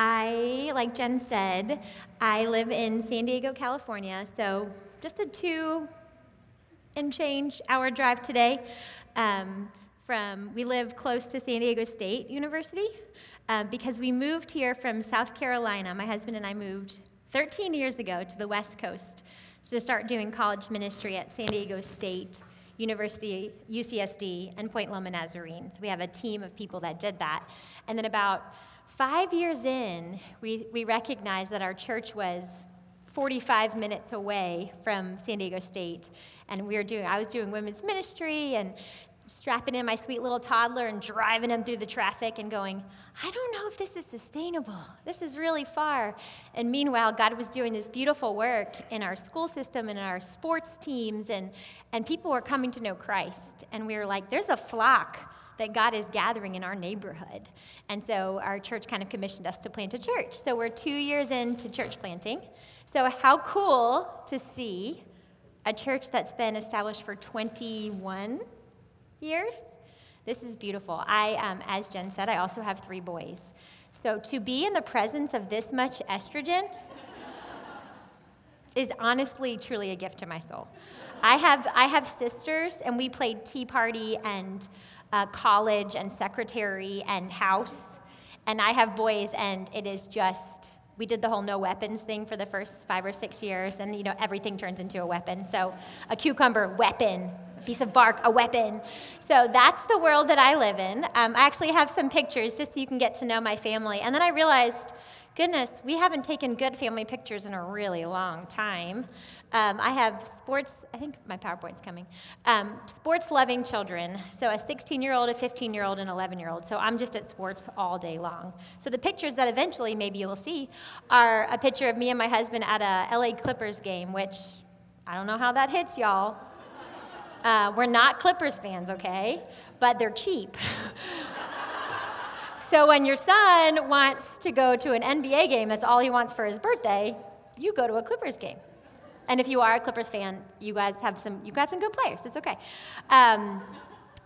I, like Jen said, I live in San Diego, California, so just a two and change hour drive today. Um, from we live close to San Diego State University um, because we moved here from South Carolina. My husband and I moved 13 years ago to the West Coast to start doing college ministry at San Diego State University, UCSD, and Point Loma Nazarene. So we have a team of people that did that. And then about five years in, we, we recognized that our church was 45 minutes away from San Diego State. And we were doing, I was doing women's ministry and strapping in my sweet little toddler and driving him through the traffic and going, I don't know if this is sustainable. This is really far. And meanwhile, God was doing this beautiful work in our school system and in our sports teams, and, and people were coming to know Christ. And we were like, there's a flock that God is gathering in our neighborhood. And so our church kind of commissioned us to plant a church. So we're two years into church planting. So, how cool to see a church that's been established for 21 years. This is beautiful. I, um, as Jen said, I also have three boys. So, to be in the presence of this much estrogen is honestly, truly a gift to my soul. I have, I have sisters, and we played Tea Party and uh, college and secretary and house. And I have boys, and it is just, we did the whole no weapons thing for the first five or six years, and you know, everything turns into a weapon. So a cucumber, weapon. A piece of bark, a weapon. So that's the world that I live in. Um, I actually have some pictures just so you can get to know my family. And then I realized, goodness, we haven't taken good family pictures in a really long time. Um, I have sports, I think my PowerPoint's coming. Um, sports loving children. So a 16 year old, a 15 year old, and 11 year old. So I'm just at sports all day long. So the pictures that eventually maybe you will see are a picture of me and my husband at a LA Clippers game, which I don't know how that hits y'all. Uh, we're not Clippers fans, okay? But they're cheap. so when your son wants to go to an NBA game, that's all he wants for his birthday, you go to a Clippers game. And if you are a Clippers fan, you guys have some, you got some good players. It's okay. Um,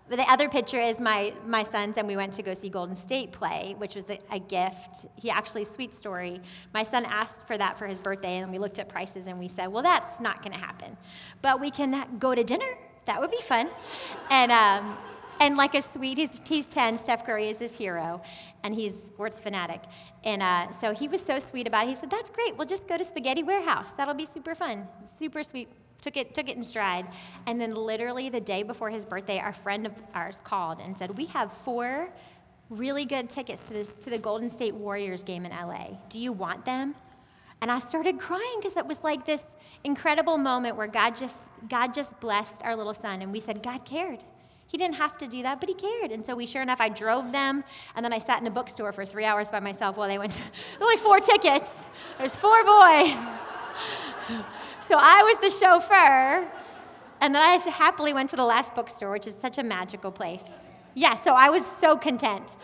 but the other picture is my, my sons, and we went to go see Golden State play, which was a, a, gift. He actually, sweet story. My son asked for that for his birthday, and we looked at prices and we said, well, that's not going to happen. But we can go to dinner. That would be fun. And, um, and like a sweet, he's, he's 10, Steph Curry is his hero, and he's sports fanatic. And uh, so he was so sweet about it. He said, That's great. We'll just go to Spaghetti Warehouse. That'll be super fun. Super sweet. Took it, took it in stride. And then, literally, the day before his birthday, our friend of ours called and said, We have four really good tickets to, this, to the Golden State Warriors game in LA. Do you want them? And I started crying because it was like this incredible moment where God just, God just blessed our little son. And we said, God cared. He didn't have to do that, but he cared. And so we, sure enough, I drove them, and then I sat in a bookstore for three hours by myself while they went. To, only four tickets. There's four boys. so I was the chauffeur, and then I happily went to the last bookstore, which is such a magical place. Yeah, so I was so content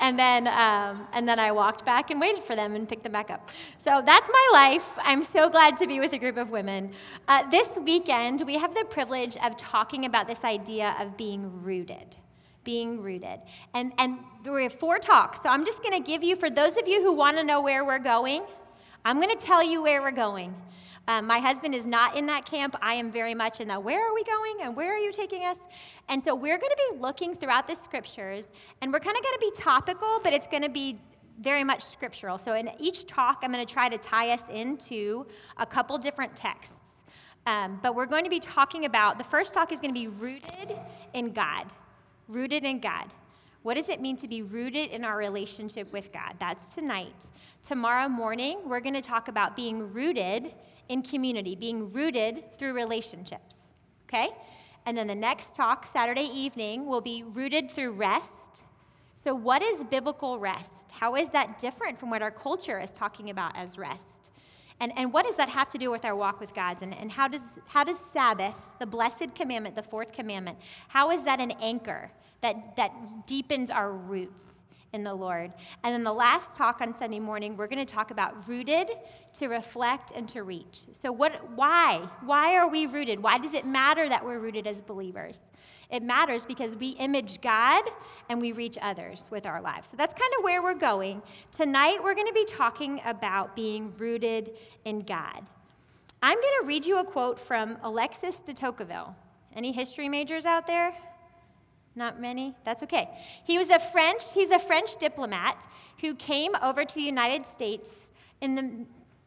and then um, and then I walked back and waited for them and picked them back up. So that's my life. I'm so glad to be with a group of women. Uh, this weekend we have the privilege of talking about this idea of being rooted. Being rooted. And, and we have four talks. So I'm just going to give you, for those of you who want to know where we're going, I'm going to tell you where we're going. Um, my husband is not in that camp. I am very much in that. Where are we going and where are you taking us? And so we're going to be looking throughout the scriptures, and we're kind of going to be topical, but it's going to be very much scriptural. So in each talk, I'm going to try to tie us into a couple different texts. Um, but we're going to be talking about the first talk is going to be rooted in God. Rooted in God. What does it mean to be rooted in our relationship with God? That's tonight. Tomorrow morning, we're going to talk about being rooted in community, being rooted through relationships. Okay? And then the next talk, Saturday evening, will be rooted through rest. So, what is biblical rest? How is that different from what our culture is talking about as rest? And, and what does that have to do with our walk with God? And, and how, does, how does Sabbath, the blessed commandment, the fourth commandment, how is that an anchor that, that deepens our roots in the Lord. And then the last talk on Sunday morning, we're going to talk about rooted to reflect and to reach. So, what, why? Why are we rooted? Why does it matter that we're rooted as believers? It matters because we image God and we reach others with our lives. So that's kind of where we're going. Tonight, we're going to be talking about being rooted in God. I'm going to read you a quote from Alexis de Tocqueville. Any history majors out there? Not many? That's okay. He was a French, he's a French diplomat who came over to the United States in the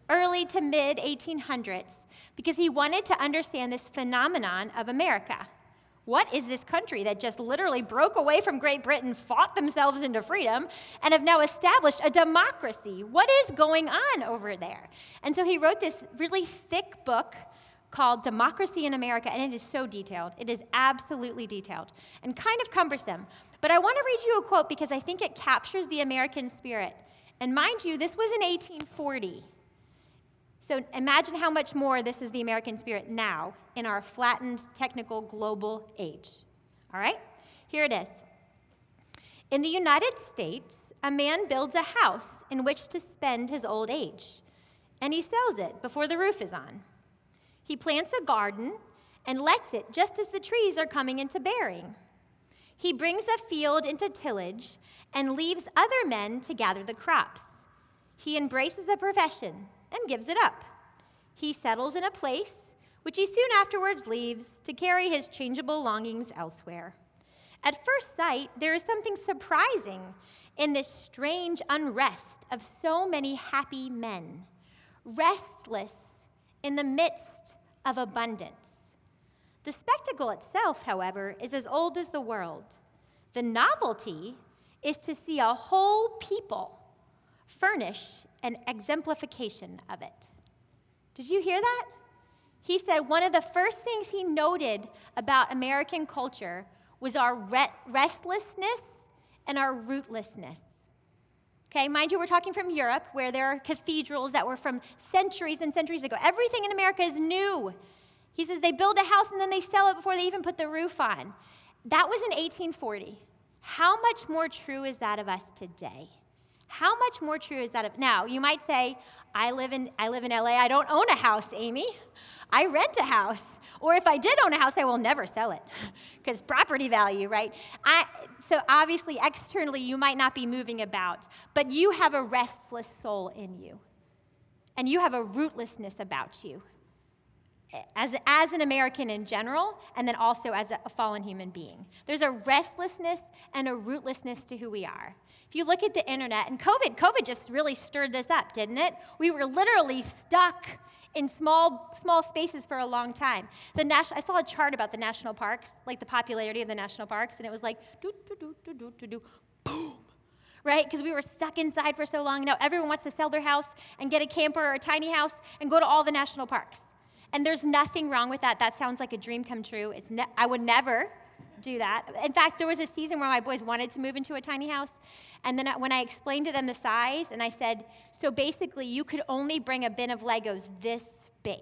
early to mid 1800s because he wanted to understand this phenomenon of America. What is this country that just literally broke away from Great Britain, fought themselves into freedom, and have now established a democracy? What is going on over there? And so he wrote this really thick book called Democracy in America, and it is so detailed. It is absolutely detailed and kind of cumbersome. But I want to read you a quote because I think it captures the American spirit. And mind you, this was in 1840. So imagine how much more this is the American spirit now in our flattened, technical, global age. All right? Here it is. In the United States, a man builds a house in which to spend his old age, and he sells it before the roof is on. He plants a garden and lets it just as the trees are coming into bearing. He brings a field into tillage and leaves other men to gather the crops. He embraces a profession and gives it up. He settles in a place which he soon afterwards leaves to carry his changeable longings elsewhere. At first sight, there is something surprising in this strange unrest of so many happy men, restless in the midst of abundance. The spectacle itself, however, is as old as the world. The novelty is to see a whole people furnish an exemplification of it. Did you hear that? He said one of the first things he noted about American culture was our restlessness and our rootlessness. Okay, mind you, we're talking from Europe where there are cathedrals that were from centuries and centuries ago. Everything in America is new. He says they build a house and then they sell it before they even put the roof on. That was in 1840. How much more true is that of us today? How much more true is that of now? You might say, I live in I live in LA. I don't own a house, Amy. I rent a house. Or if I did own a house, I will never sell it because property value, right? I, so obviously, externally, you might not be moving about, but you have a restless soul in you. And you have a rootlessness about you as, as an American in general, and then also as a, fallen human being. There's a restlessness and a rootlessness to who we are. If you look at the internet, and COVID, COVID just really stirred this up, didn't it? We were literally stuck in small, small spaces for a long time. The national, I saw a chart about the national parks, like the popularity of the national parks, and it was like, do, do, do, do, do, do, do, boom, right? Because we were stuck inside for so long. Now everyone wants to sell their house and get a camper or a tiny house and go to all the national parks. And there's nothing wrong with that. That sounds like a dream come true. It's ne- I would never do that. In fact, there was a season where my boys wanted to move into a tiny house. And then when I explained to them the size, and I said, so basically, you could only bring a bin of Legos this big.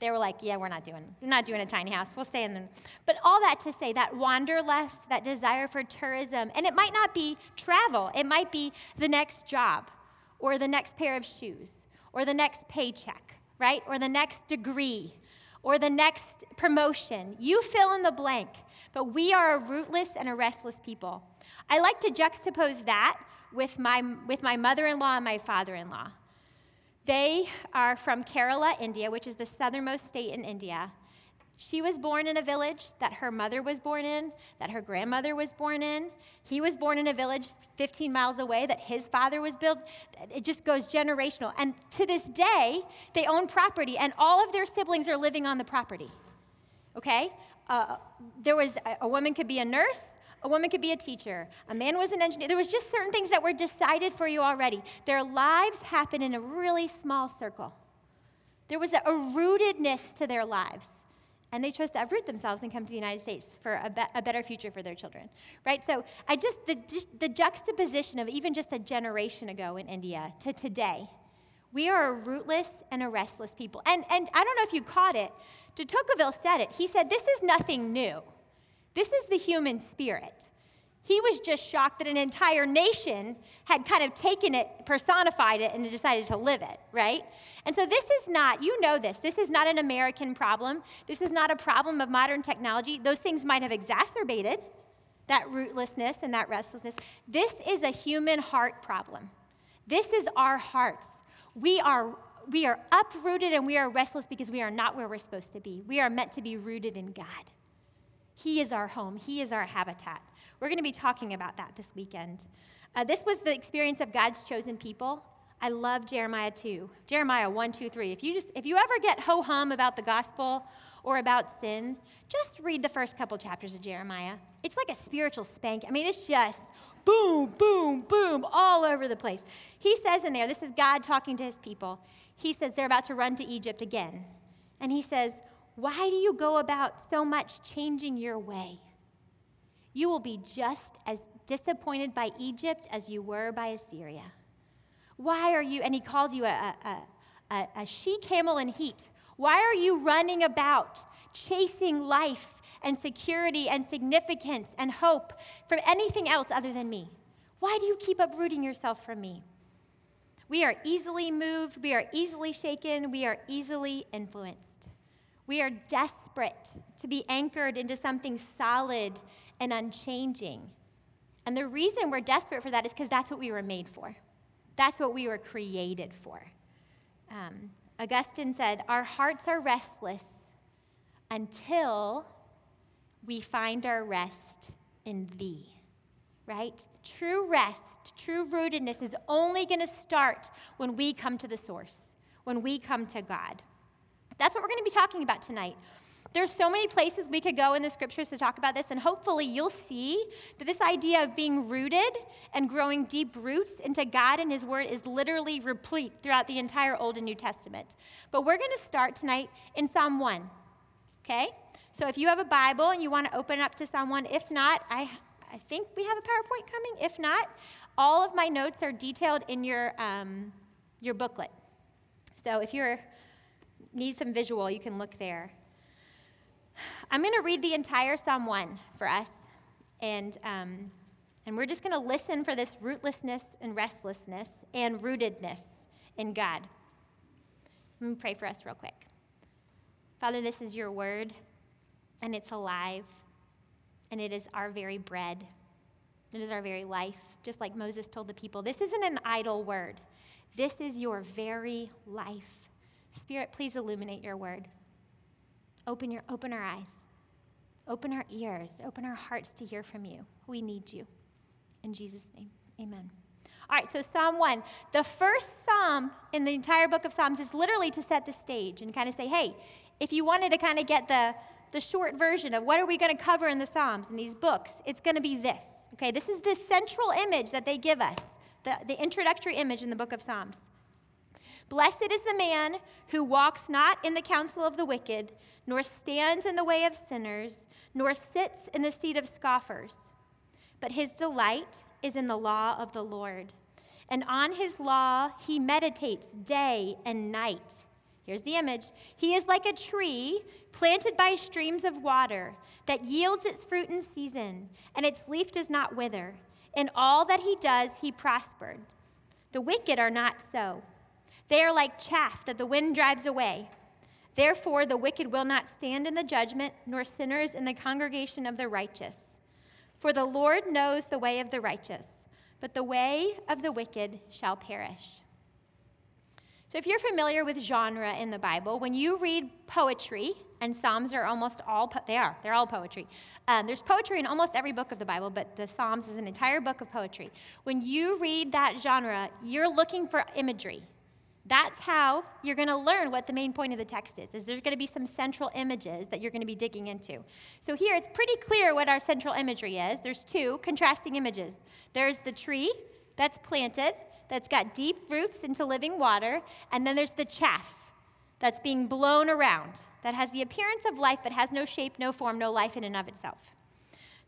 They were like, yeah, we're not doing, we're not doing a tiny house. We'll stay in the. But all that to say that wanderlust, that desire for tourism, and it might not be travel. It might be the next job, or the next pair of shoes, or the next paycheck, right? Or the next degree, or the next promotion. You fill in the blank. But we are a rootless and a restless people. I like to juxtapose that with my, with my mother in law and my father in law. They are from Kerala, India, which is the southernmost state in India. She was born in a village that her mother was born in, that her grandmother was born in. He was born in a village 15 miles away that his father was built. It just goes generational. And to this day, they own property, and all of their siblings are living on the property. Okay? Uh, there was a, a woman could be a nurse, a woman could be a teacher. A man was an engineer. There was just certain things that were decided for you already. Their lives happened in a really small circle. There was a, a rootedness to their lives. And they chose to uproot themselves and come to the United States for a, be- a better future for their children. Right? So I just, the, the juxtaposition of even just a generation ago in India to today, we are a rootless and a restless people. And, and I don't know if you caught it, de Tocqueville said it. He said, This is nothing new. This is the human spirit. He was just shocked that an entire nation had kind of taken it, personified it, and decided to live it, right? And so this is not, you know this, this is not an American problem. This is not a problem of modern technology. Those things might have exacerbated that rootlessness and that restlessness. This is a human heart problem. This is our hearts. We are, we are uprooted and we are restless because we are not where we're supposed to be. We are meant to be rooted in God. He is our home, He is our habitat. We're going to be talking about that this weekend. Uh, this was the experience of God's chosen people. I love Jeremiah 2. Jeremiah 1, 2, 3. If you, just, if you ever get ho hum about the gospel or about sin, just read the first couple chapters of Jeremiah. It's like a spiritual spank. I mean, it's just boom, boom, boom, all over the place. He says in there, this is God talking to his people. He says they're about to run to Egypt again. And he says, Why do you go about so much changing your way? you will be just as disappointed by Egypt as you were by Assyria. Why are you, and he calls you a, a, a, a she camel in heat. Why are you running about chasing life and security and significance and hope from anything else other than me? Why do you keep uprooting yourself from me? We are easily moved, we are easily shaken, we are easily influenced. We are desperate to be anchored into something solid and unchanging. And the reason we're desperate for that is because that's what we were made for. That's what we were created for. Um, Augustine said, Our hearts are restless until we find our rest in Thee, right? True rest, true rootedness is only going to start when we come to the source, when we come to God. That's what we're going to be talking about tonight. There's so many places we could go in the scriptures to talk about this, and hopefully you'll see that this idea of being rooted and growing deep roots into God and His Word is literally replete throughout the entire Old and New Testament. But we're going to start tonight in Psalm 1, okay? So if you have a Bible and you want to open up to Psalm 1, if not, I, I think we have a PowerPoint coming. If not, all of my notes are detailed in your, um, your booklet. So if you need some visual, you can look there. I'm going to read the entire Psalm 1 for us, and, um, and we're just going to listen for this rootlessness and restlessness and rootedness in God. Let me pray for us real quick. Father, this is your word, and it's alive, and it is our very bread. It is our very life, just like Moses told the people. This isn't an idle word, this is your very life. Spirit, please illuminate your word. Open, your, open our eyes, open our ears, open our hearts to hear from you. We need you. In Jesus' name, amen. All right, so Psalm 1. The first psalm in the entire book of Psalms is literally to set the stage and kind of say, hey, if you wanted to kind of get the, the short version of what are we going to cover in the Psalms in these books, it's going to be this. Okay, this is the central image that they give us, the, the introductory image in the book of Psalms. Blessed is the man who walks not in the counsel of the wicked, nor stands in the way of sinners, nor sits in the seat of scoffers. But his delight is in the law of the Lord. And on his law he meditates day and night. Here's the image. He is like a tree planted by streams of water that yields its fruit in season, and its leaf does not wither. In all that he does, he prospered. The wicked are not so. They are like chaff that the wind drives away. Therefore, the wicked will not stand in the judgment, nor sinners in the congregation of the righteous. For the Lord knows the way of the righteous, but the way of the wicked shall perish. So, if you're familiar with genre in the Bible, when you read poetry, and Psalms are almost all, po- they are, they're all poetry. Um, there's poetry in almost every book of the Bible, but the Psalms is an entire book of poetry. When you read that genre, you're looking for imagery. That's how you're going to learn what the main point of the text is. Is there's going to be some central images that you're going to be digging into. So here it's pretty clear what our central imagery is. There's two contrasting images. There's the tree that's planted, that's got deep roots into living water, and then there's the chaff that's being blown around that has the appearance of life but has no shape, no form, no life in and of itself.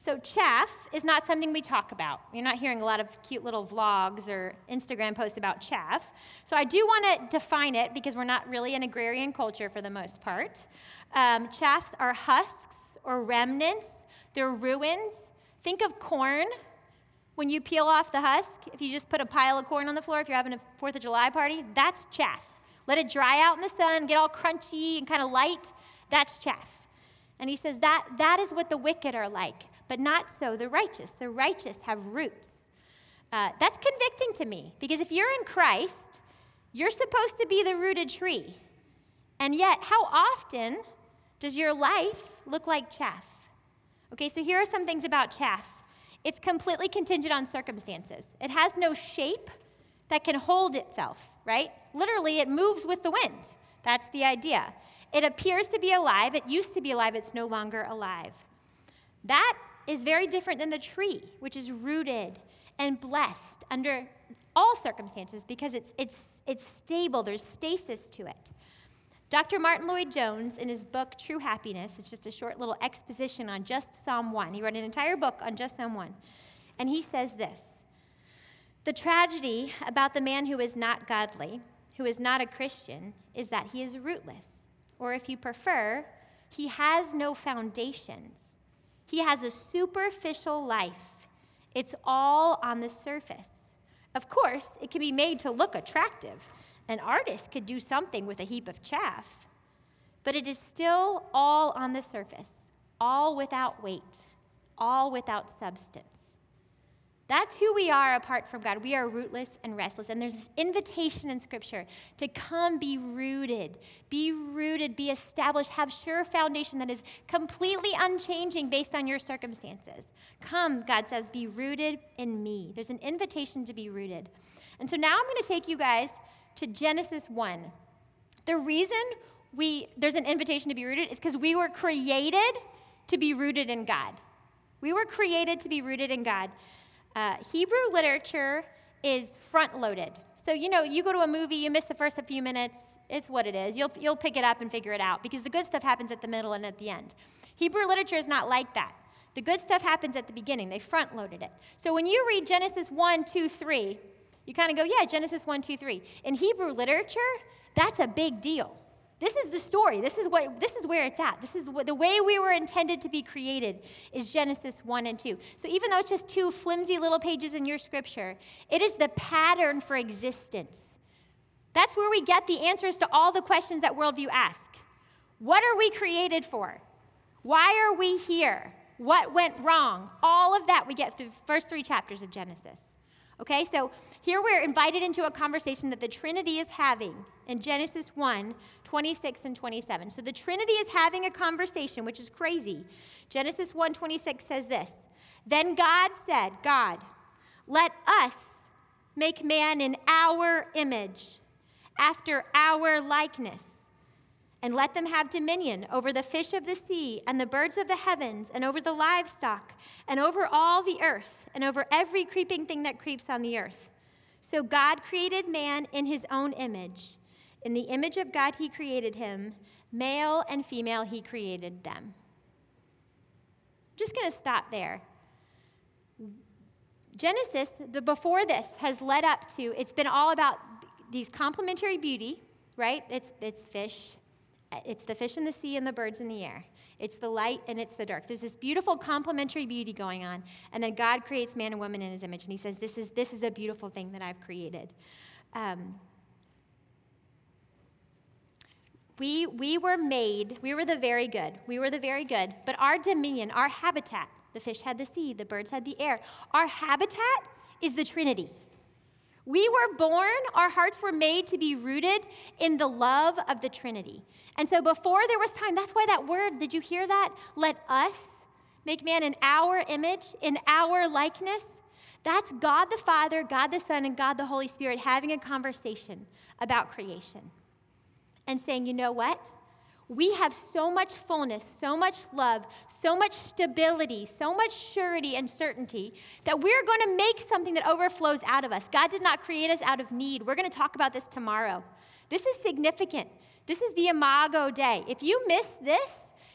So, chaff is not something we talk about. You're not hearing a lot of cute little vlogs or Instagram posts about chaff. So, I do want to define it because we're not really an agrarian culture for the most part. Um, chaffs are husks or remnants, they're ruins. Think of corn when you peel off the husk, if you just put a pile of corn on the floor, if you're having a Fourth of July party, that's chaff. Let it dry out in the sun, get all crunchy and kind of light. That's chaff. And he says that that is what the wicked are like, but not so the righteous. The righteous have roots. Uh, that's convicting to me because if you're in Christ, you're supposed to be the rooted tree. And yet, how often does your life look like chaff? Okay, so here are some things about chaff it's completely contingent on circumstances, it has no shape that can hold itself, right? Literally, it moves with the wind. That's the idea. It appears to be alive. It used to be alive. It's no longer alive. That is very different than the tree, which is rooted and blessed under all circumstances because it's, it's, it's stable, there's stasis to it. Dr. Martyn Lloyd-Jones, in his book True Happiness, it's just a short little exposition on just Psalm 1. He wrote an entire book on just Psalm 1. And he says this The tragedy about the man who is not godly, who is not a Christian, is that he is rootless. Or if you prefer, he has no foundations. He has a superficial life, it's all on the surface. Of course, it can be made to look attractive an artist could do something with a heap of chaff, but it is still all on the surface, all without weight, all without substance. That's who we are apart from God. We are rootless and restless. And there's this invitation in Scripture to come be rooted, be rooted, be established, have sure foundation that is completely unchanging based on your circumstances. Come, God says, be rooted in me. There's an invitation to be rooted. And so now I'm going to take you guys to Genesis 1. The reason we, there's an invitation to be rooted is because we were created to be rooted in God. We were created to be rooted in God. Uh, Hebrew literature is front loaded. So, you know, you go to a movie, you miss the first few minutes, it's what it is. You'll, you'll pick it up and figure it out because the good stuff happens at the middle and at the end. Hebrew literature is not like that. The good stuff happens at the beginning, they front loaded it. So when you read Genesis 1, 2, 3, you kind of go, yeah, Genesis 1, 2, 3. In Hebrew literature, that's a big deal. This is the story. This is, what, this is where it's at. This is what, the way we were intended to be created is Genesis 1 and 2. So even though it's just two flimsy little pages in your scripture, it is the pattern for existence. That's where we get the answers to all the questions that worldview asks. What are we created for? Why are we here? What went wrong? All of that we get through the first three chapters of Genesis. Okay, so here we're invited into a conversation that the Trinity is having in Genesis 1 26 and 27. So the Trinity is having a conversation, which is crazy. Genesis 1 26 says this Then God said, God, let us make man in our image, after our likeness and let them have dominion over the fish of the sea and the birds of the heavens and over the livestock and over all the earth and over every creeping thing that creeps on the earth. So God created man in his own image. In the image of God, he created him. Male and female, he created them. I'm just going to stop there. Genesis, the before this, has led up to, it's been all about these complementary beauty, right? It's, it's fish it's the fish in the sea and the birds in the air. It's the light and it's the dark. There's this beautiful complementary beauty going on. And then God creates man and woman in his image. And he says, This is, this is a beautiful thing that I've created. Um, we, we were made, we were the very good. We were the very good. But our dominion, our habitat, the fish had the sea, the birds had the air. Our habitat is the Trinity. We were born, our hearts were made to be rooted in the love of the Trinity. And so before there was time, that's why that word, did you hear that? Let us make man in our image, in our likeness. That's God the Father, God the Son, and God the Holy Spirit having a conversation about creation and saying, you know what? We have so much fullness, so much love, so much stability, so much surety and certainty that we're going to make something that overflows out of us. God did not create us out of need. We're going to talk about this tomorrow. This is significant. This is the Imago Dei. If you miss this,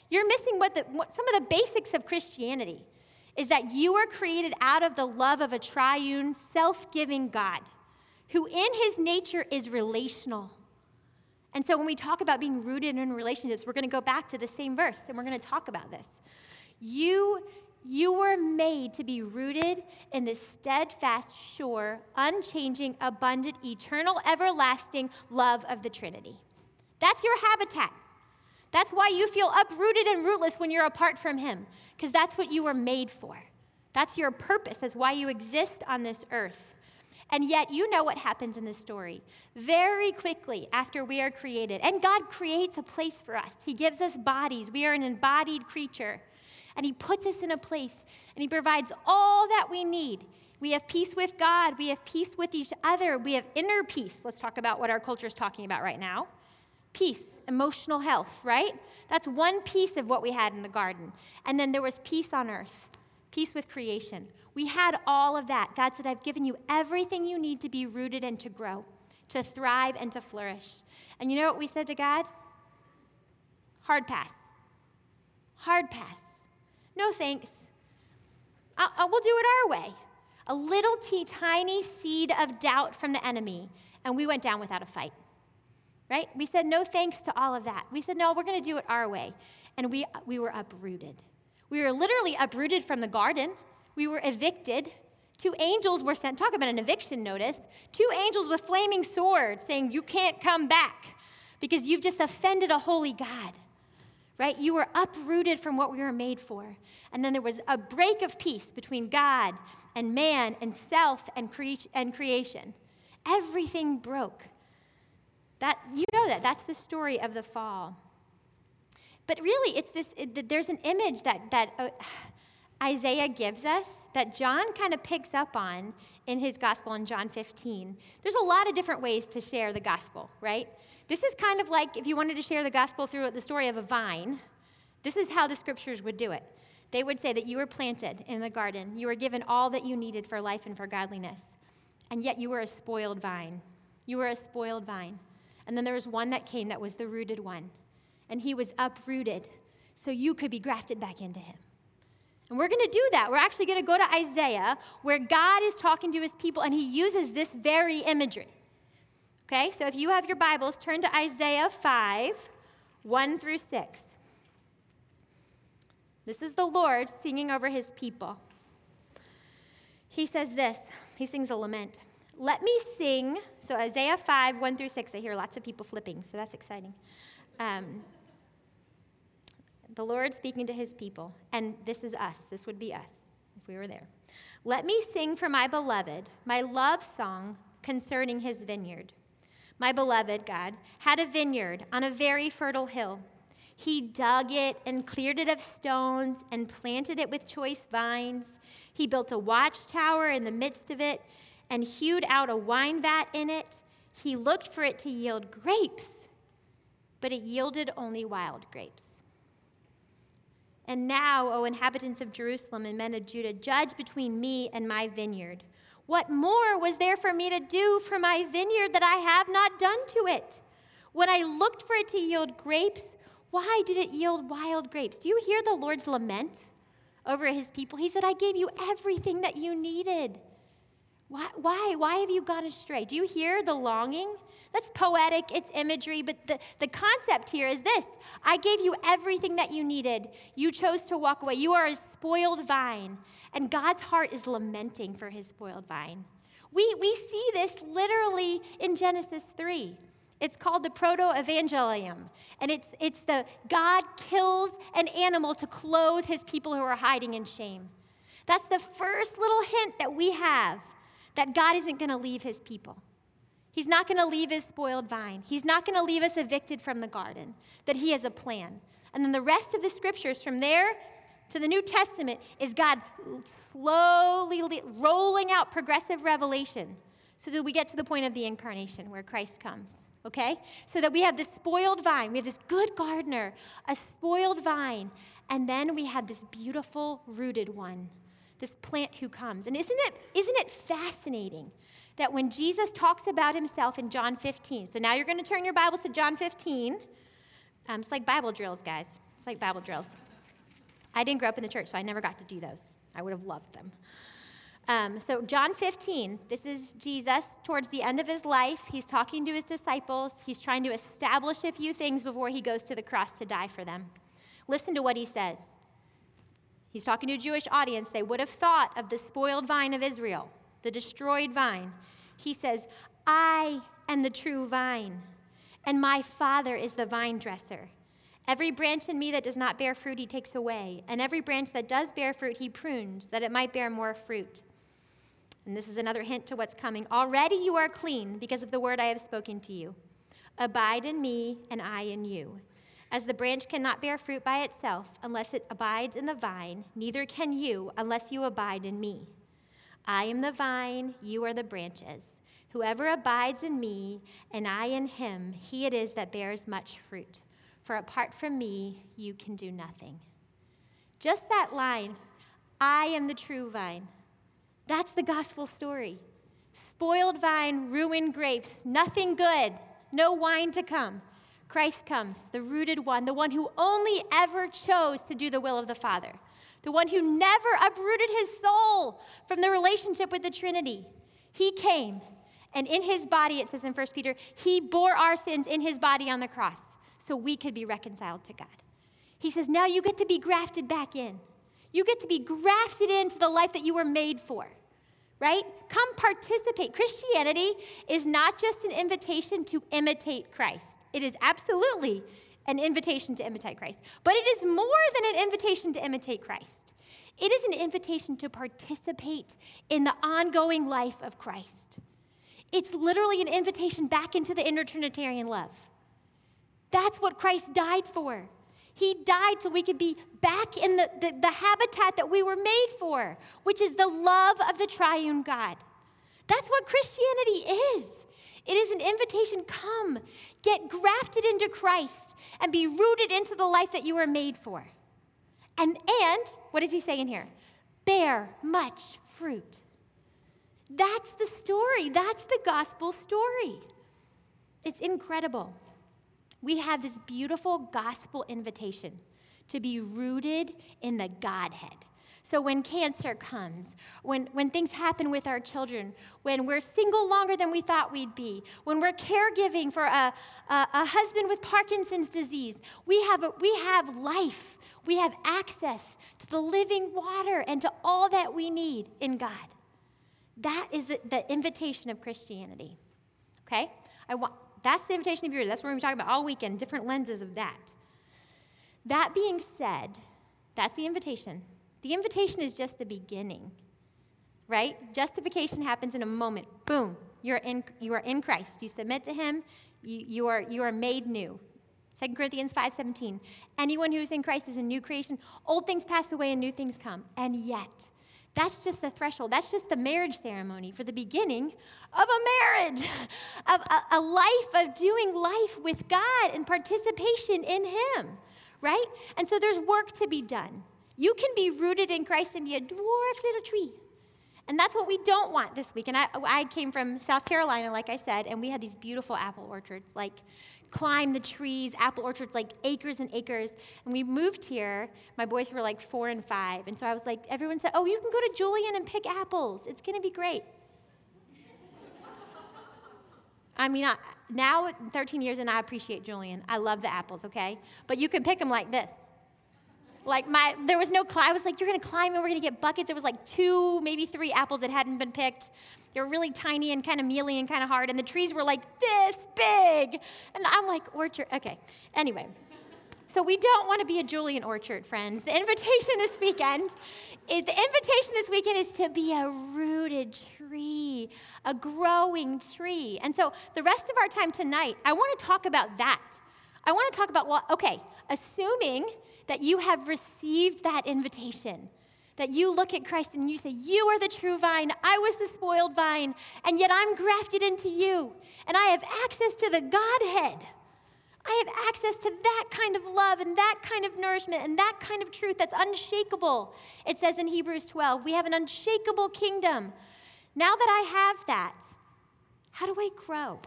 you're missing what, the, what some of the basics of Christianity is that you were created out of the love of a triune, self giving God who in his nature is relational. And so when we talk about being rooted in relationships, we're going to go back to the same verse and we're going to talk about this. You You were made to be rooted in the steadfast, sure, unchanging, abundant, eternal, everlasting love of the Trinity. That's your habitat. That's why you feel uprooted and rootless when you're apart from Him, because that's what you were made for. That's your purpose. That's why you exist on this earth. And yet, you know what happens in this story. Very quickly after we are created, and God creates a place for us, He gives us bodies. We are an embodied creature. And He puts us in a place, and He provides all that we need. We have peace with God, we have peace with each other, we have inner peace. Let's talk about what our culture is talking about right now peace, emotional health, right? That's one piece of what we had in the garden. And then there was peace on earth, peace with creation. We had all of that. God said, I've given you everything you need to be rooted and to grow, to thrive and to flourish. And you know what we said to God? Hard pass. Hard pass. No thanks. I, I, we'll do it our way. A little t- tiny seed of doubt from the enemy, and we went down without a fight. Right? We said no thanks to all of that. We said, no, we're going to do it our way. And we, we were uprooted. We were literally uprooted from the garden. We were evicted. Two angels were sent. Talk about an eviction notice. Two angels with flaming swords saying, You can't come back because you've just offended a holy God. Right? You were uprooted from what we were made for. And then there was a break of peace between God and man and self and, cre- and creation. Everything broke. That, you know that. That's the story of the fall. But really, it's this, it, there's an image that, that uh, Isaiah gives us that John kind of picks up on in his gospel in John 15. There's a lot of different ways to share the gospel, right? This is kind of like if you wanted to share the gospel through the story of a vine, this is how the scriptures would do it. They would say that you were planted in the garden, you were given all that you needed for life and for godliness, and yet you were a spoiled vine. You were a spoiled vine. And then there was one that came that was the rooted one, and he was uprooted so you could be grafted back into him. And we're going to do that. We're actually going to go to Isaiah, where God is talking to his people, and he uses this very imagery. Okay, so if you have your Bibles, turn to Isaiah 5 1 through 6. This is the Lord singing over his people. He says this He sings a lament. Let me sing. So, Isaiah 5 1 through 6. I hear lots of people flipping, so that's exciting. Um, the Lord speaking to his people, and this is us. This would be us if we were there. Let me sing for my beloved my love song concerning his vineyard. My beloved, God, had a vineyard on a very fertile hill. He dug it and cleared it of stones and planted it with choice vines. He built a watchtower in the midst of it and hewed out a wine vat in it. He looked for it to yield grapes, but it yielded only wild grapes. And now, O inhabitants of Jerusalem and men of Judah, judge between me and my vineyard. What more was there for me to do for my vineyard that I have not done to it? When I looked for it to yield grapes, why did it yield wild grapes? Do you hear the Lord's lament over his people? He said, I gave you everything that you needed. Why, why, why have you gone astray? Do you hear the longing? That's poetic, it's imagery, but the, the concept here is this I gave you everything that you needed. You chose to walk away. You are a spoiled vine, and God's heart is lamenting for his spoiled vine. We, we see this literally in Genesis 3. It's called the proto evangelium. And it's, it's the God kills an animal to clothe his people who are hiding in shame. That's the first little hint that we have that God isn't going to leave his people. He's not going to leave his spoiled vine. He's not going to leave us evicted from the garden, that he has a plan. And then the rest of the scriptures from there to the New Testament is God slowly rolling out progressive revelation so that we get to the point of the incarnation where Christ comes. Okay? So that we have this spoiled vine, we have this good gardener, a spoiled vine, and then we have this beautiful rooted one this plant who comes. And isn't it, isn't it fascinating that when Jesus talks about himself in John 15, so now you're going to turn your Bibles to John 15. Um, it's like Bible drills, guys. It's like Bible drills. I didn't grow up in the church, so I never got to do those. I would have loved them. Um, so, John 15, this is Jesus towards the end of his life. He's talking to his disciples. He's trying to establish a few things before he goes to the cross to die for them. Listen to what he says He's talking to a Jewish audience. They would have thought of the spoiled vine of Israel, the destroyed vine. He says, I am the true vine, and my Father is the vine dresser. Every branch in me that does not bear fruit, he takes away, and every branch that does bear fruit, he prunes, that it might bear more fruit. And this is another hint to what's coming. Already you are clean because of the word I have spoken to you. Abide in me, and I in you. As the branch cannot bear fruit by itself unless it abides in the vine, neither can you unless you abide in me. I am the vine, you are the branches. Whoever abides in me, and I in him, he it is that bears much fruit. For apart from me, you can do nothing. Just that line, I am the true vine. That's the gospel story. Spoiled vine, ruined grapes, nothing good, no wine to come. Christ comes, the rooted one, the one who only ever chose to do the will of the Father, the one who never uprooted his soul from the relationship with the Trinity. He came, and in his body, it says in 1 Peter, he bore our sins in his body on the cross so we could be reconciled to God. He says, now you get to be grafted back in. You get to be grafted into the life that you were made for, right? Come participate. Christianity is not just an invitation to imitate Christ. It is absolutely an invitation to imitate Christ. But it is more than an invitation to imitate Christ. It is an invitation to participate in the ongoing life of Christ. It's literally an invitation back into the inner Trinitarian love. That's what Christ died for. He died so we could be back in the, the, the, habitat that we were made for, which is the love of the triune God. That's what Christianity is. It is an invitation come, get grafted into Christ, and be rooted into the life that you were made for. And, and what does he say in here? Bear much fruit. That's the story. That's the gospel story. It's incredible. We have this beautiful gospel invitation to be rooted in the Godhead. So when cancer comes, when, when things happen with our children, when we're single longer than we thought we'd be, when we're caregiving for a, a, a husband with Parkinson's disease, we have, a, we have life. We have access to the living water and to all that we need in God. That is the, the invitation of Christianity. Okay? I want, that's the invitation of yours. That's what we're talking about all weekend, different lenses of that. That being said, that's the invitation. The invitation is just the beginning, right? Justification happens in a moment. Boom, you're in, you are in Christ. You submit to Him, you, you, are, you are made new. 2 Corinthians 5:17. Anyone who is in Christ is a new creation. Old things pass away and new things come. And yet, that's just the threshold. That's just the marriage ceremony for the beginning of a marriage, of a, a life of doing life with God and participation in Him, right? And so there's work to be done. You can be rooted in Christ and be a dwarf little tree. And that's what we don't want this week. And I, I came from South Carolina, like I said, and we had these beautiful apple orchards, like climb the trees, apple orchards, like acres and acres. And we moved here. My boys were like four and five. And so I was like, everyone said, oh, you can go to Julian and pick apples. It's going to be great. I mean, I, now 13 years and I appreciate Julian. I love the apples, okay? But you can pick them like this. Like my, there was no. I was like, you're gonna climb and we're gonna get buckets. There was like two, maybe three apples that hadn't been picked. They were really tiny and kind of mealy and kind of hard, and the trees were like this big. And I'm like, orchard. Okay. Anyway, so we don't want to be a Julian orchard, friends. The invitation this weekend, the invitation this weekend is to be a rooted tree, a growing tree. And so the rest of our time tonight, I want to talk about that. I want to talk about well, okay, assuming that you have received that invitation. That you look at Christ and you say, You are the true vine. I was the spoiled vine, and yet I'm grafted into you. And I have access to the Godhead. I have access to that kind of love and that kind of nourishment and that kind of truth that's unshakable. It says in Hebrews 12, we have an unshakable kingdom. Now that I have that, how do I grow?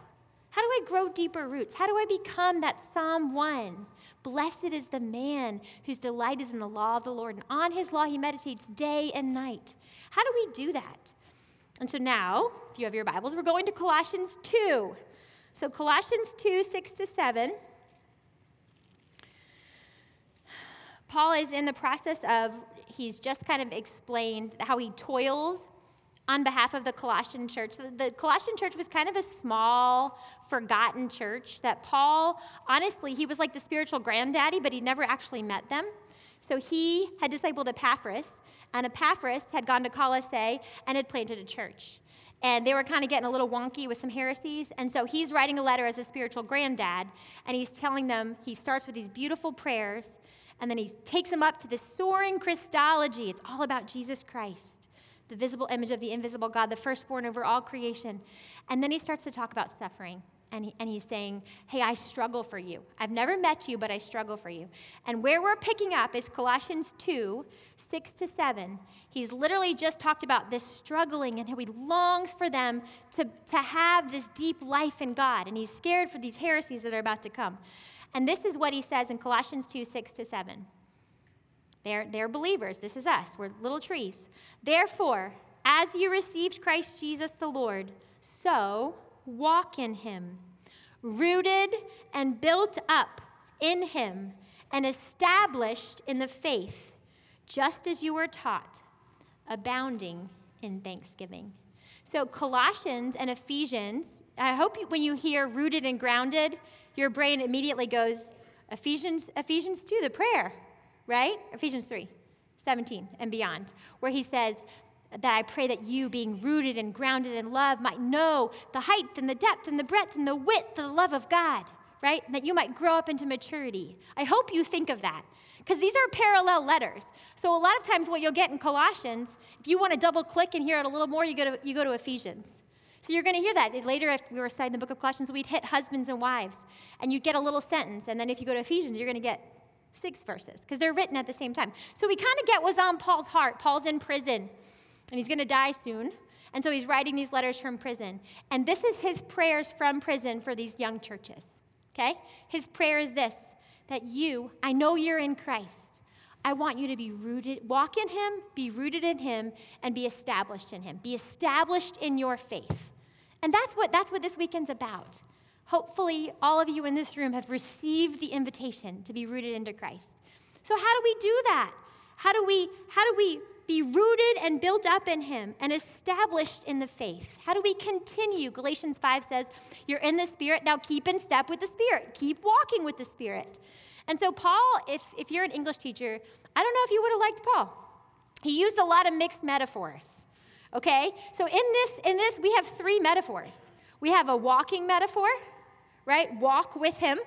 How do I grow deeper roots? How do I become that Psalm 1? Blessed is the man whose delight is in the law of the Lord, and on his law he meditates day and night. How do we do that? And so now, if you have your Bibles, we're going to Colossians 2. So, Colossians 2 6 to 7. Paul is in the process of, he's just kind of explained how he toils on behalf of the Colossian church. The, Colossian church was kind of a small, forgotten church that Paul, honestly, he was like the spiritual granddaddy, but he never actually met them. So he had discipled Epaphras, and Epaphras had gone to Colossae and had planted a church. And they were kind of getting a little wonky with some heresies. And so he's writing a letter as a spiritual granddad, and he's telling them, he starts with these beautiful prayers, and then he takes them up to this soaring Christology. It's all about Jesus Christ the visible image of the invisible God, the firstborn over all creation. And then he starts to talk about suffering. And, he, and he's saying, Hey, I struggle for you. I've never met you, but I struggle for you. And where we're picking up is Colossians 2 6 to 7. He's literally just talked about this struggling and how he longs for them to, to have this deep life in God. And he's scared for these heresies that are about to come. And this is what he says in Colossians 2 6 to 7. They're, they're believers. This is us. We're little trees. Therefore, as you received Christ Jesus the Lord, so walk in him, rooted and built up in him, and established in the faith, just as you were taught, abounding in thanksgiving. So, Colossians and Ephesians, I hope you, when you hear rooted and grounded, your brain immediately goes, Ephesians, Ephesians 2, the prayer right? Ephesians 3 17 and beyond, where he says, that I pray that you, being rooted and grounded in love, might know the height and the depth and the breadth and the width of the love of God, right? that you might grow up into maturity. I hope you think of that because these are parallel letters. So a lot of times, what you'll get in Colossians, if you want to double click and hear it a little more, you go to, you go to Ephesians. So you're going to hear that. Later, if we were studying the book of Colossians, we'd hit husbands and wives, and you'd get a little sentence. And then if you go to Ephesians, you're going to get six verses because they're written at the same time. So we kind of get what's on Paul's heart. Paul's in prison and he's going to die soon. And so he's writing these letters from prison. And this is his prayers from prison for these young churches. Okay? His prayer is this that you, I know you're in Christ. I want you to be rooted, walk in him, be rooted in him, and be established in him. Be established in your faith. And that's what, that's what this weekend's about. Hopefully, all of you in this room have received the invitation to be rooted into Christ. So, how do we do that? How do we, how do we be rooted and built up in Him and established in the faith? How do we continue? Galatians 5 says, You're in the Spirit, now keep in step with the Spirit, keep walking with the Spirit. And so, Paul, if, if you're an English teacher, I don't know if you would have liked Paul. He used a lot of mixed metaphors. Okay? So, in this, in this, we have three metaphors. We have a walking metaphor, right? Walk with him.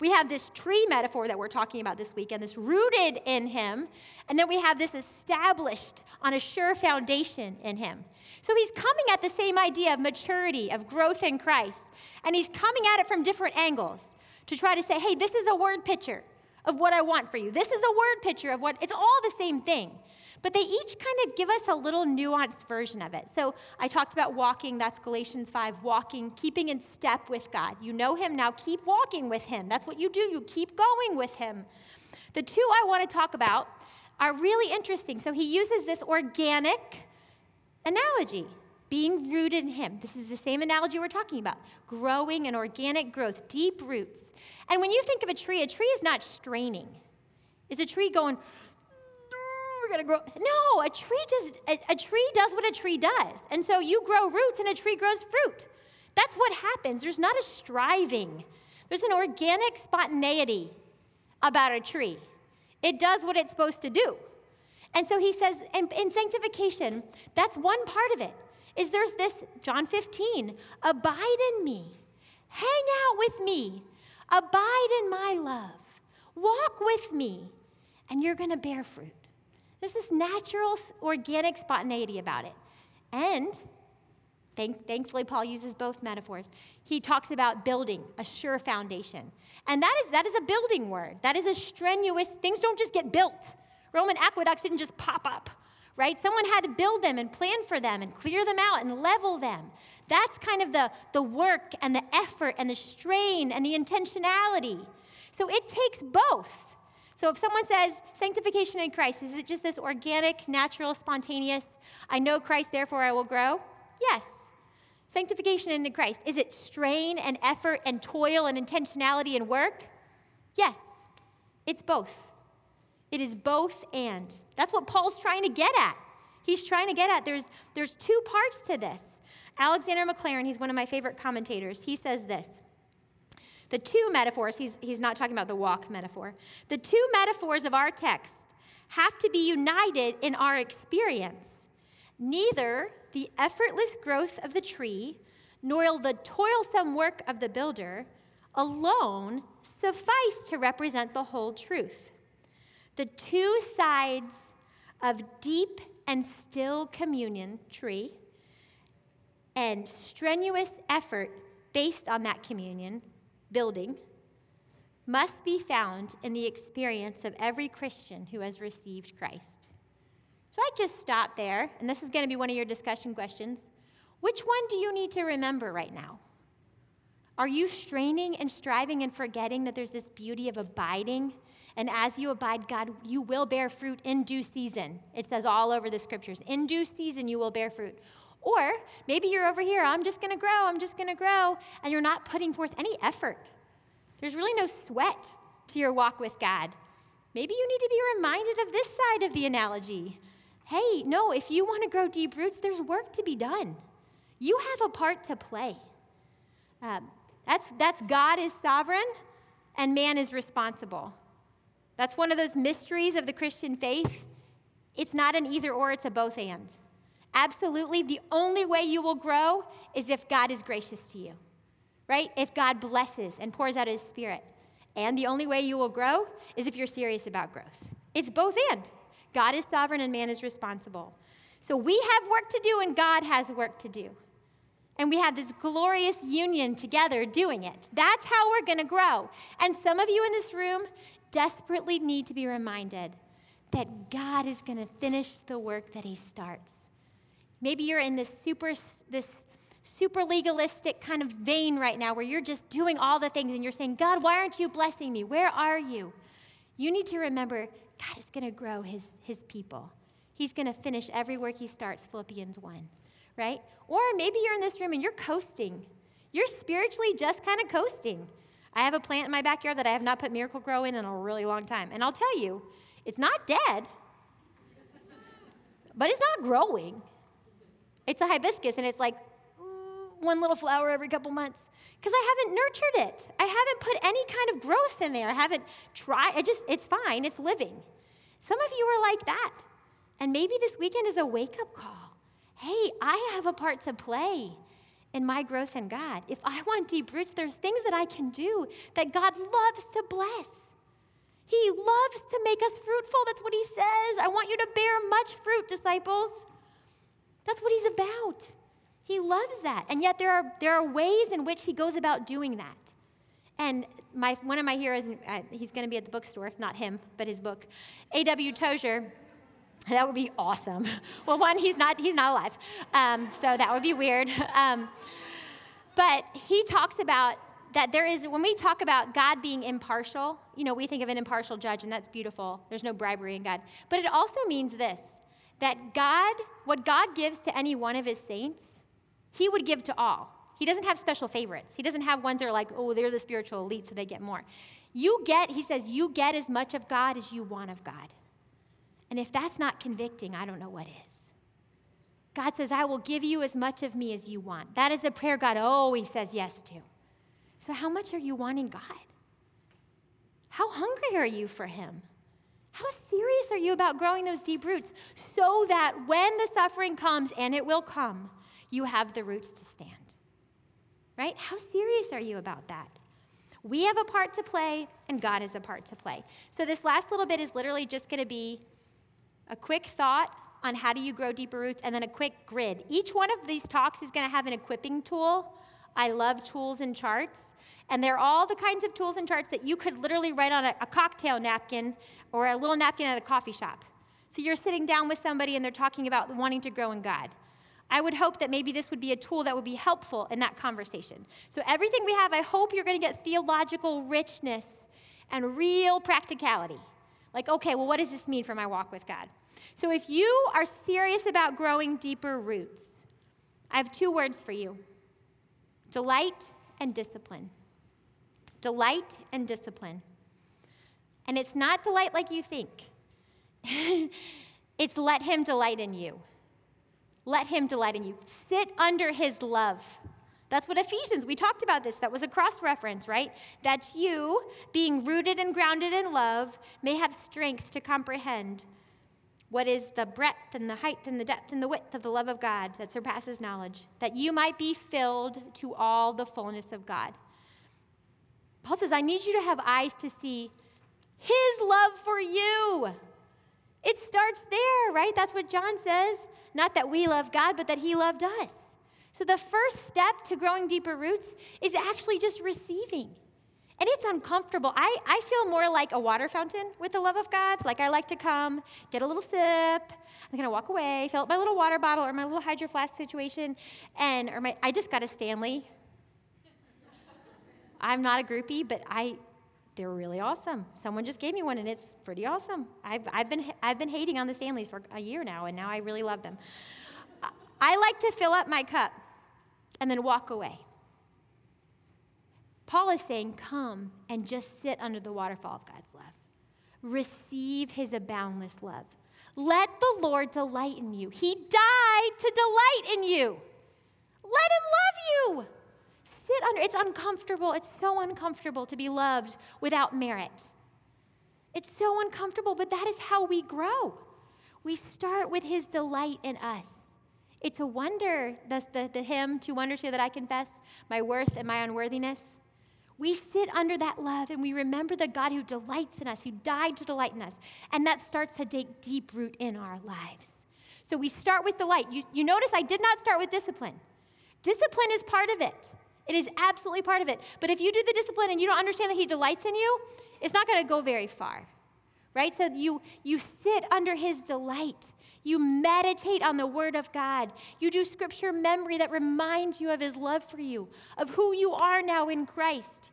We have this tree metaphor that we're talking about this weekend, this rooted in him. And then we have this established on a sure foundation in him. So he's coming at the same idea of maturity, of growth in Christ. And he's coming at it from different angles to try to say, hey, this is a word picture of what I want for you. This is a word picture of what, it's all the same thing. But they each kind of give us a little nuanced version of it. So I talked about walking, that's Galatians 5, walking, keeping in step with God. You know Him, now keep walking with Him. That's what you do, you keep going with Him. The two I want to talk about are really interesting. So he uses this organic analogy being rooted in Him. This is the same analogy we're talking about growing and organic growth, deep roots. And when you think of a tree, a tree is not straining. Is a tree going, we're going to grow. No, a tree just a, a tree does what a tree does. And so you grow roots and a tree grows fruit. That's what happens. There's not a striving. There's an organic spontaneity about a tree. It does what it's supposed to do. And so he says, in, in sanctification, that's one part of it. Is there's this, John 15, abide in me, hang out with me, abide in my love, walk with me, and you're going to bear fruit. There's this natural, organic spontaneity about it. And thank, thankfully, Paul uses both metaphors. He talks about building a sure foundation. And that is, that is a building word. That is a strenuous, things don't just get built. Roman aqueducts didn't just pop up, right? Someone had to build them and plan for them and clear them out and level them. That's kind of the, the work and the effort and the strain and the intentionality. So it takes both. So if someone says sanctification in Christ, is it just this organic, natural, spontaneous, I know Christ, therefore I will grow? Yes. Sanctification in Christ, is it strain and effort and toil and intentionality and work? Yes. It's both. It is both and. That's what Paul's trying to get at. He's trying to get at there's, there's two parts to this. Alexander Maclaren, he's one of my favorite commentators, he says this. The two metaphors, he's, he's not talking about the walk metaphor, the two metaphors of our text have to be united in our experience. Neither the effortless growth of the tree nor the toilsome work of the builder alone suffice to represent the whole truth. The two sides of deep and still communion, tree, and strenuous effort based on that communion, building, must be found in the experience of every Christian who has received Christ. So I just stop there, and this is going to be one of your discussion questions. Which one do you need to remember right now? Are you straining and striving and forgetting that there's this beauty of abiding? And as you abide, God, you will bear fruit in due season. It says all over the scriptures in due season, you will bear fruit. Or maybe you're over here, I'm just gonna grow, I'm just gonna grow, and you're not putting forth any effort. There's really no sweat to your walk with God. Maybe you need to be reminded of this side of the analogy. Hey, no, if you wanna grow deep roots, there's work to be done. You have a part to play. Um, that's, that's God is sovereign and man is responsible. That's one of those mysteries of the Christian faith. It's not an either or, it's a both and. Absolutely, the only way you will grow is if God is gracious to you, right? If God blesses and pours out his spirit. And the only way you will grow is if you're serious about growth. It's both and. God is sovereign and man is responsible. So we have work to do and God has work to do. And we have this glorious union together doing it. That's how we're going to grow. And some of you in this room desperately need to be reminded that God is going to finish the work that He starts. Maybe you're in this super, this super legalistic kind of vein right now where you're just doing all the things and you're saying, God, why aren't you blessing me? Where are you? You need to remember God is going to grow his, his people. He's going to finish every work he starts, Philippians 1 right? Or maybe you're in this room and you're coasting. You're spiritually just kind of coasting. I have a plant in my backyard that I have not put Miracle-Gro in in a really long time. And I'll tell you, it's not dead, but it's not growing. It's a hibiscus and it's like mm, one little flower every couple months because I haven't nurtured it. I haven't put any kind of growth in there. I haven't tried. I just, it's fine. It's living. Some of you are like that. And maybe this weekend is a wake up call hey, I have a part to play in my growth in God. If I want deep roots, there's things that I can do that God loves to bless. He loves to make us fruitful. That's what he says. I want you to bear much fruit, disciples. That's what he's about. He loves that. And yet there are, there are ways in which he goes about doing that. And my, one of my heroes, uh, he's going to be at the bookstore, not him, but his book, A.W. Tozer. that would be awesome. Well, one, he's not, he's not alive, um, so that would be weird. Um, but he talks about that there is, when we talk about God being impartial, you know, we think of an impartial judge, and that's beautiful. There's no bribery in God. But it also means this that God, what God gives to any one of his saints, he would give to all. He doesn't have special favorites. He doesn't have ones that are like, oh, they're the spiritual elite, so they get more. You get, he says, you get as much of God as you want of God. And if that's not convicting, I don't know what is. God says, I will give you as much of me as you want. That is a prayer God always says yes to. So, how much are you wanting God? How hungry are you for Him? How serious are you about growing those deep roots so that when the suffering comes, and it will come, you have the roots to stand? Right? How serious are you about that? We have a part to play, and God has a part to play. So, this last little bit is literally just going to be a quick thought on how do you grow deeper roots, and then a quick grid. Each one of these talks is going to have an equipping tool. I love tools and charts. And they're all the kinds of tools and charts that you could literally write on a, a cocktail napkin or a little napkin at a coffee shop. So you're sitting down with somebody and they're talking about wanting to grow in God. I would hope that maybe this would be a tool that would be helpful in that conversation. So, everything we have, I hope you're going to get theological richness and real practicality. Like, okay, well, what does this mean for my walk with God? So, if you are serious about growing deeper roots, I have two words for you delight and discipline. Delight and discipline. And it's not delight like you think. it's let him delight in you. Let him delight in you. Sit under his love. That's what Ephesians, we talked about this. That was a cross reference, right? That you, being rooted and grounded in love, may have strength to comprehend what is the breadth and the height and the depth and the width of the love of God that surpasses knowledge, that you might be filled to all the fullness of God. Paul says, I need you to have eyes to see his love for you. It starts there, right? That's what John says. Not that we love God, but that he loved us. So the first step to growing deeper roots is actually just receiving. And it's uncomfortable. I, I feel more like a water fountain with the love of God. Like I like to come, get a little sip, I'm gonna walk away, fill up my little water bottle or my little hydro flask situation, and or my I just got a Stanley. I'm not a groupie, but I they're really awesome. Someone just gave me one and it's pretty awesome. I've, I've, been, I've been hating on the Stanleys for a year now and now I really love them. I like to fill up my cup and then walk away. Paul is saying, Come and just sit under the waterfall of God's love. Receive his boundless love. Let the Lord delight in you. He died to delight in you. Let him love you sit under. It's uncomfortable. It's so uncomfortable to be loved without merit. It's so uncomfortable, but that is how we grow. We start with his delight in us. It's a wonder, the, the, the hymn, Two Wonders Here That I Confess, my worth and my unworthiness. We sit under that love and we remember the God who delights in us, who died to delight in us. And that starts to take deep root in our lives. So we start with delight. You, you notice I did not start with discipline. Discipline is part of it. It is absolutely part of it. But if you do the discipline and you don't understand that He delights in you, it's not going to go very far, right? So you, you sit under His delight. You meditate on the Word of God. You do scripture memory that reminds you of His love for you, of who you are now in Christ,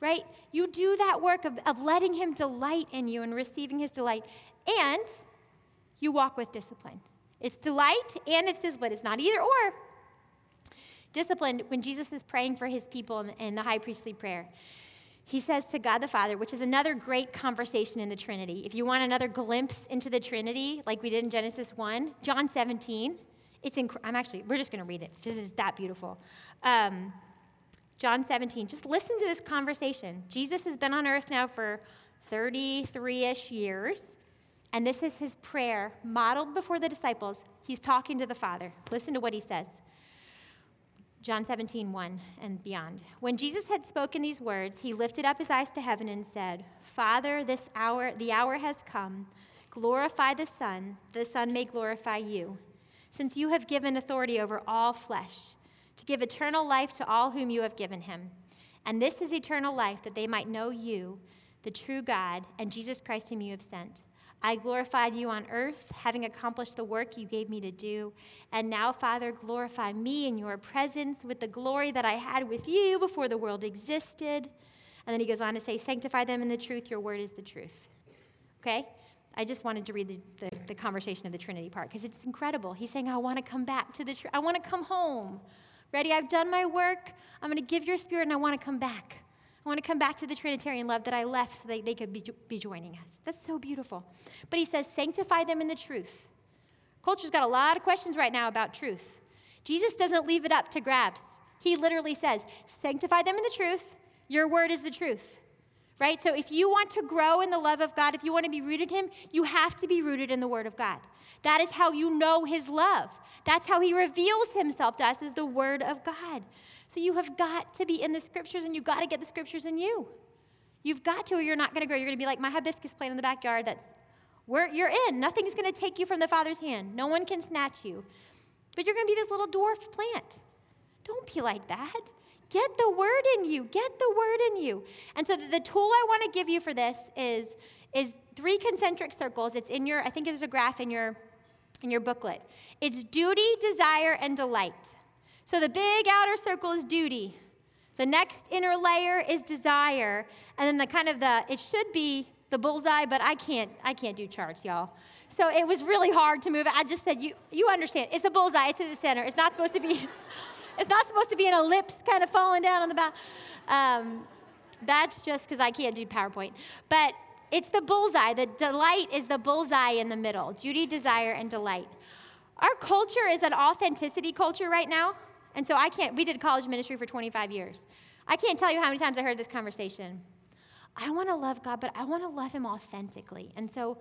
right? You do that work of, of letting Him delight in you and receiving His delight. And you walk with discipline. It's delight and it's discipline. It's not either or disciplined when Jesus is praying for his people in, the high priestly prayer. He says to God the Father, which is another great conversation in the Trinity. If you want another glimpse into the Trinity, like we did in Genesis 1, John 17, it's inc- I'm actually, we're just going to read it. This is that beautiful. Um, John 17, just listen to this conversation. Jesus has been on earth now for 33 ish years, and this is his prayer modeled before the disciples. He's talking to the Father. Listen to what he says. John 17, 1 and beyond. When Jesus had spoken these words, he lifted up his eyes to heaven and said, Father, this hour, the hour has come. Glorify the Son, the Son may glorify you, since you have given authority over all flesh, to give eternal life to all whom you have given him. And this is eternal life, that they might know you, the true God, and Jesus Christ, whom you have sent. I glorified you on earth, having accomplished the work you gave me to do. And now, Father, glorify me in your presence with the glory that I had with you before the world existed. And then he goes on to say, Sanctify them in the truth. Your word is the truth. Okay? I just wanted to read the, the, the conversation of the Trinity part because it's incredible. He's saying, I want to come back to the. I want to come home. Ready? I've done my work. I'm going to give your spirit and I want to come back. I want to come back to the Trinitarian love that I left so that they could be, be joining us. That's so beautiful. But he says, sanctify them in the truth. Culture's got a lot of questions right now about truth. Jesus doesn't leave it up to grabs. He literally says, sanctify them in the truth. Your word is the truth. Right? So if you want to grow in the love of God, if you want to be rooted in Him, you have to be rooted in the Word of God. That is how you know His love. That's how He reveals Himself to us as the Word of God. So you have got to be in the scriptures and you've got to get the scriptures in you. You've got to, or you're not going to grow. You're going to be like my hibiscus plant in the backyard that's where you're in. Nothing's going to take you from the Father's hand. No one can snatch you. But you're going to be this little dwarf plant. Don't be like that. Get the word in you. Get the word in you. And so the tool I want to give you for this is, is three concentric circles. It's in your, I think there's a graph in your, in your booklet. It's duty, desire, and delight. So the big outer circle is duty. The next inner layer is desire, and then the kind of the it should be the bullseye, but I can't I can't do charts, y'all. So it was really hard to move it. I just said you you understand. It's a bullseye. It's in the center. It's not supposed to be. it's not supposed to be an ellipse kind of falling down on the back. Um, that's just because I can't do PowerPoint. But It's the bullseye. The delight is the bullseye in the middle duty, desire, and delight. Our culture is an authenticity culture right now. And so I can't, we did college ministry for 25 years. I can't tell you how many times I heard this conversation. I want to love God, but I want to love Him authentically. And so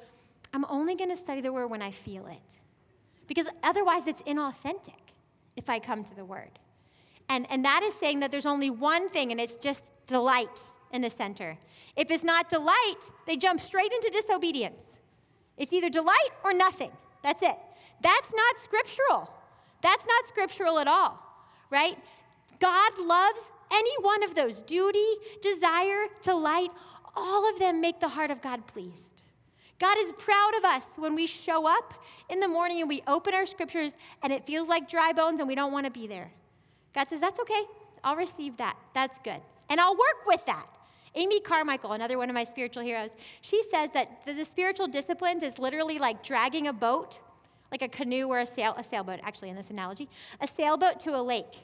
I'm only going to study the Word when I feel it. Because otherwise, it's inauthentic if I come to the Word. And, and that is saying that there's only one thing, and it's just delight in the center. If it's not delight, they jump straight into disobedience. It's either delight or nothing. That's it. That's not scriptural. That's not scriptural at all, right? God loves any one of those duty, desire, delight, all of them make the heart of God pleased. God is proud of us when we show up in the morning and we open our scriptures and it feels like dry bones and we don't want to be there. God says, That's okay. I'll receive that. That's good. And I'll work with that. Amy Carmichael, another one of my spiritual heroes, she says that the, spiritual disciplines is literally like dragging a boat, like a canoe or a, sail, a sailboat, actually, in this analogy, a sailboat to a lake,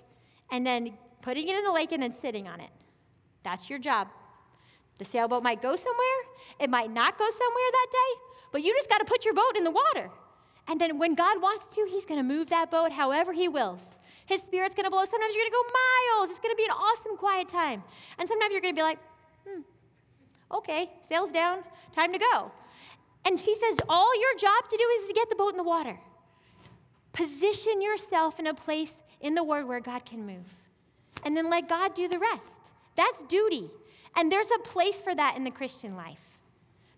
and then putting it in the lake and then sitting on it. That's your job. The sailboat might go somewhere, it might not go somewhere that day, but you just got to put your boat in the water. And then when God wants to, He's going to move that boat however He wills. His Spirit's going to blow. Sometimes you're going to go miles. It's going to be an awesome quiet time. And sometimes you're going to be like, hmm, okay, sails down, time to go. And she says, all your job to do is to get the boat in the water. Position yourself in a place in the Word where God can move. And then let God do the rest. That's duty. And there's a place for that in the Christian life.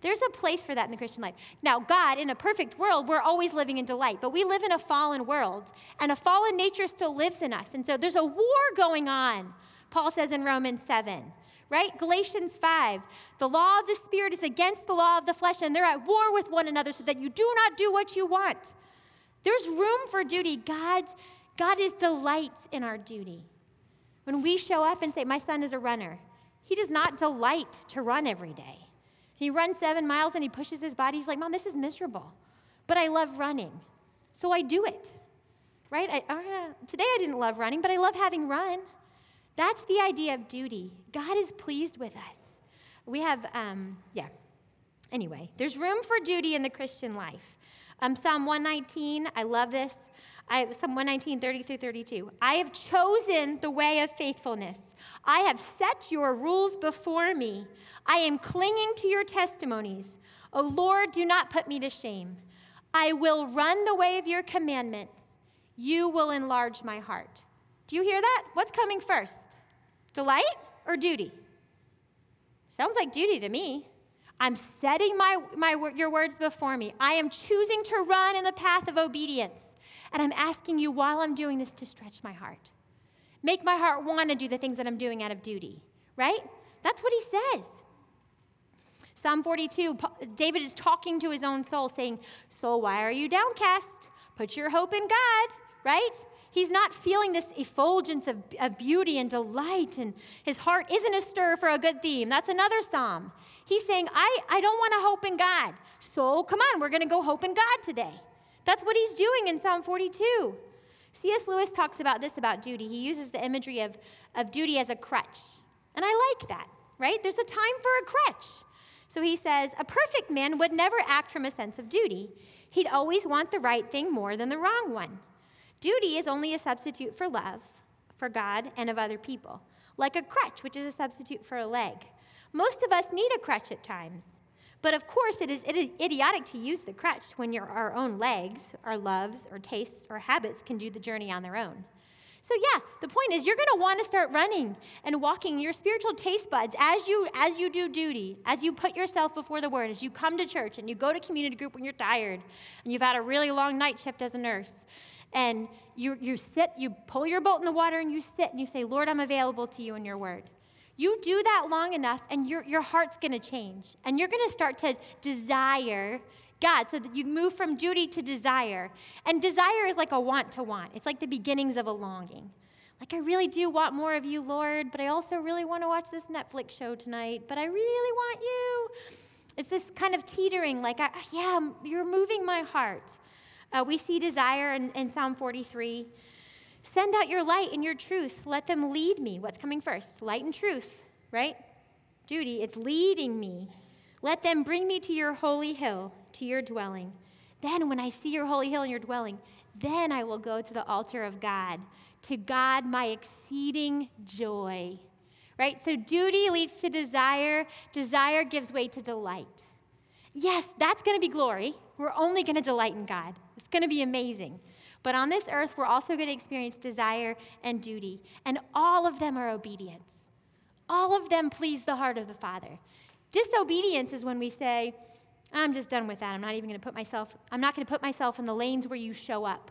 There's a place for that in the Christian life. Now, God, in a perfect world, we're always living in delight, but we live in a fallen world, and a fallen nature still lives in us. And so there's a war going on, Paul says in Romans 7, right? Galatians 5. The law of the Spirit is against the law of the flesh, and they're at war with one another so that you do not do what you want. There's room for duty. God's, God is delights in our duty. When we show up and say, My son is a runner, he does not delight to run every day. He runs seven miles and he pushes his body. He's like, Mom, this is miserable. But I love running. So I do it. Right? I, uh, today I didn't love running, but I love having run. That's the idea of duty. God is pleased with us. We have, um, yeah. Anyway, there's room for duty in the Christian life. Um, Psalm 119, I love this. I, Psalm 119, 30 through 32. I have chosen the way of faithfulness. I have set your rules before me. I am clinging to your testimonies. O Lord, do not put me to shame. I will run the way of your commandments. You will enlarge my heart. Do you hear that? What's coming first? Delight or duty? Sounds like duty to me. I'm setting my, my, your words before me. I am choosing to run in the path of obedience. And I'm asking you while I'm doing this to stretch my heart. Make my heart want to do the things that I'm doing out of duty, right? That's what he says. Psalm 42, David is talking to his own soul, saying, Soul, why are you downcast? Put your hope in God, right? He's not feeling this effulgence of, of beauty and delight, and his heart isn't astir for a good theme. That's another psalm. He's saying, I, I don't want to hope in God. So come on, we're going to go hope in God today. That's what he's doing in Psalm 42. C.S. Lewis talks about this about duty. He uses the imagery of, of duty as a crutch. And I like that, right? There's a time for a crutch. So he says, a perfect man would never act from a sense of duty. He'd always want the right thing more than the wrong one. Duty is only a substitute for love, for God, and of other people, like a crutch, which is a substitute for a leg. Most of us need a crutch at times. But of course, it is, it is idiotic to use the crutch when your, our own legs, our loves, or tastes, or habits can do the journey on their own. So yeah, the point is you're going to want to start running and walking your spiritual taste buds as you as you do duty, as you put yourself before the word, as you come to church and you go to community group when you're tired and you've had a really long night shift as a nurse. And you, you sit, you pull your boat in the water and you sit and you say, Lord, I'm available to you in your word. You do that long enough, and your, your heart's gonna change. And you're gonna start to desire God so that you move from duty to desire. And desire is like a want to want, it's like the beginnings of a longing. Like, I really do want more of you, Lord, but I also really want to watch this Netflix show tonight, but I really want you. It's this kind of teetering, like, I, yeah, you're moving my heart. Uh, we see desire in, in Psalm 43. Send out your light and your truth. Let them lead me. What's coming first? Light and truth, right? Duty, it's leading me. Let them bring me to your holy hill, to your dwelling. Then, when I see your holy hill and your dwelling, then I will go to the altar of God, to God my exceeding joy. Right? So, duty leads to desire, desire gives way to delight. Yes, that's going to be glory. We're only going to delight in God. It's going to be amazing. But on this earth, we're also going to experience desire and duty, and all of them are obedience. All of them please the heart of the Father. Disobedience is when we say, I'm just done with that. I'm not even going to put myself, I'm not going to put myself in the lanes where you show up,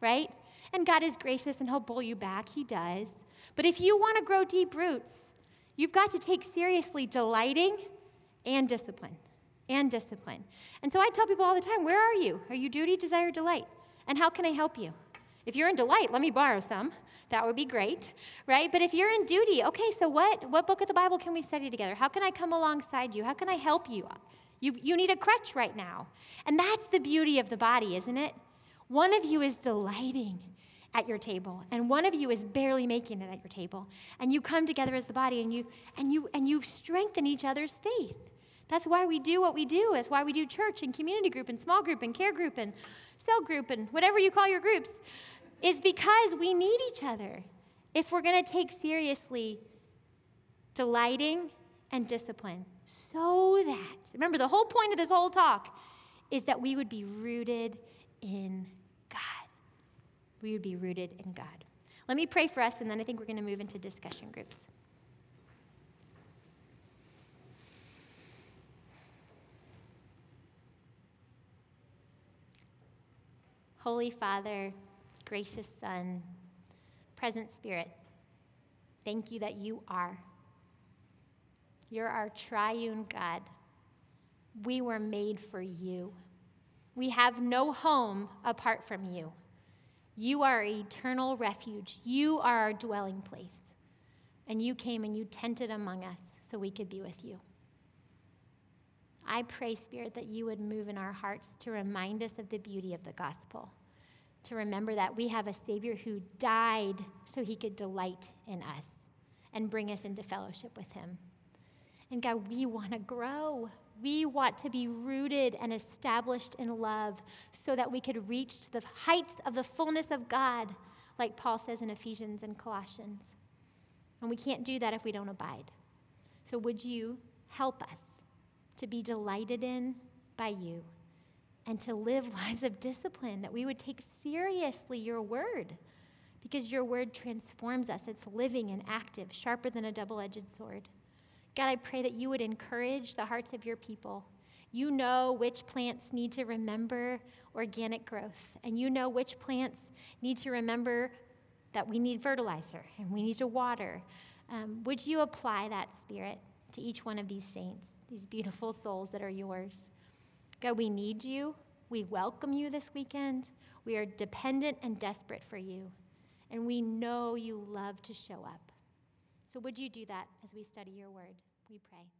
right? And God is gracious and He'll pull you back. He does. But if you want to grow deep roots, you've got to take seriously delighting and discipline. And discipline. And so I tell people all the time, where are you? Are you duty, desire, delight? And how can I help you? If you're in delight, let me borrow some. That would be great, right? But if you're in duty, okay, so what, what book of the Bible can we study together? How can I come alongside you? How can I help you? You, you need a crutch right now. And that's the beauty of the body, isn't it? One of you is delighting at your table and one of you is barely making it at your table and you come together as the body and you and you and you strengthen each other's faith that's why we do what we do that's why we do church and community group and small group and care group and cell group and whatever you call your groups is because we need each other if we're going to take seriously delighting and discipline. So that, remember, the whole point of this whole talk is that we would be rooted in God. We would be rooted in God. Let me pray for us, and then I think we're going to move into discussion groups. Holy Father, gracious Son, present Spirit, thank you that you are. You're our triune God. We were made for you. We have no home apart from you. You are eternal refuge. You are our dwelling place. And you came and you tented among us so we could be with you. I pray, Spirit, that you would move in our hearts to remind us of the beauty of the gospel to remember that we have a Savior who died so he could delight in us and bring us into fellowship with him. And God, we want to grow. We want to be rooted and established in love so that we could reach the heights of the fullness of God, like Paul says in Ephesians and Colossians. And we can't do that if we don't abide. So, would you help us to be delighted in by you? and to live lives of discipline, that we would take seriously your word because your word transforms us. It's living and active, sharper than a double edged sword. God, I pray that you would encourage the hearts of your people. You know which plants need to remember organic growth, and you know which plants need to remember that we need fertilizer and we need to water. Um, would you apply that spirit to each one of these saints, these beautiful souls that are yours? God, we need you. We welcome you this weekend. We are dependent and desperate for you. And we know you love to show up. So, would you do that as we study your word? We pray.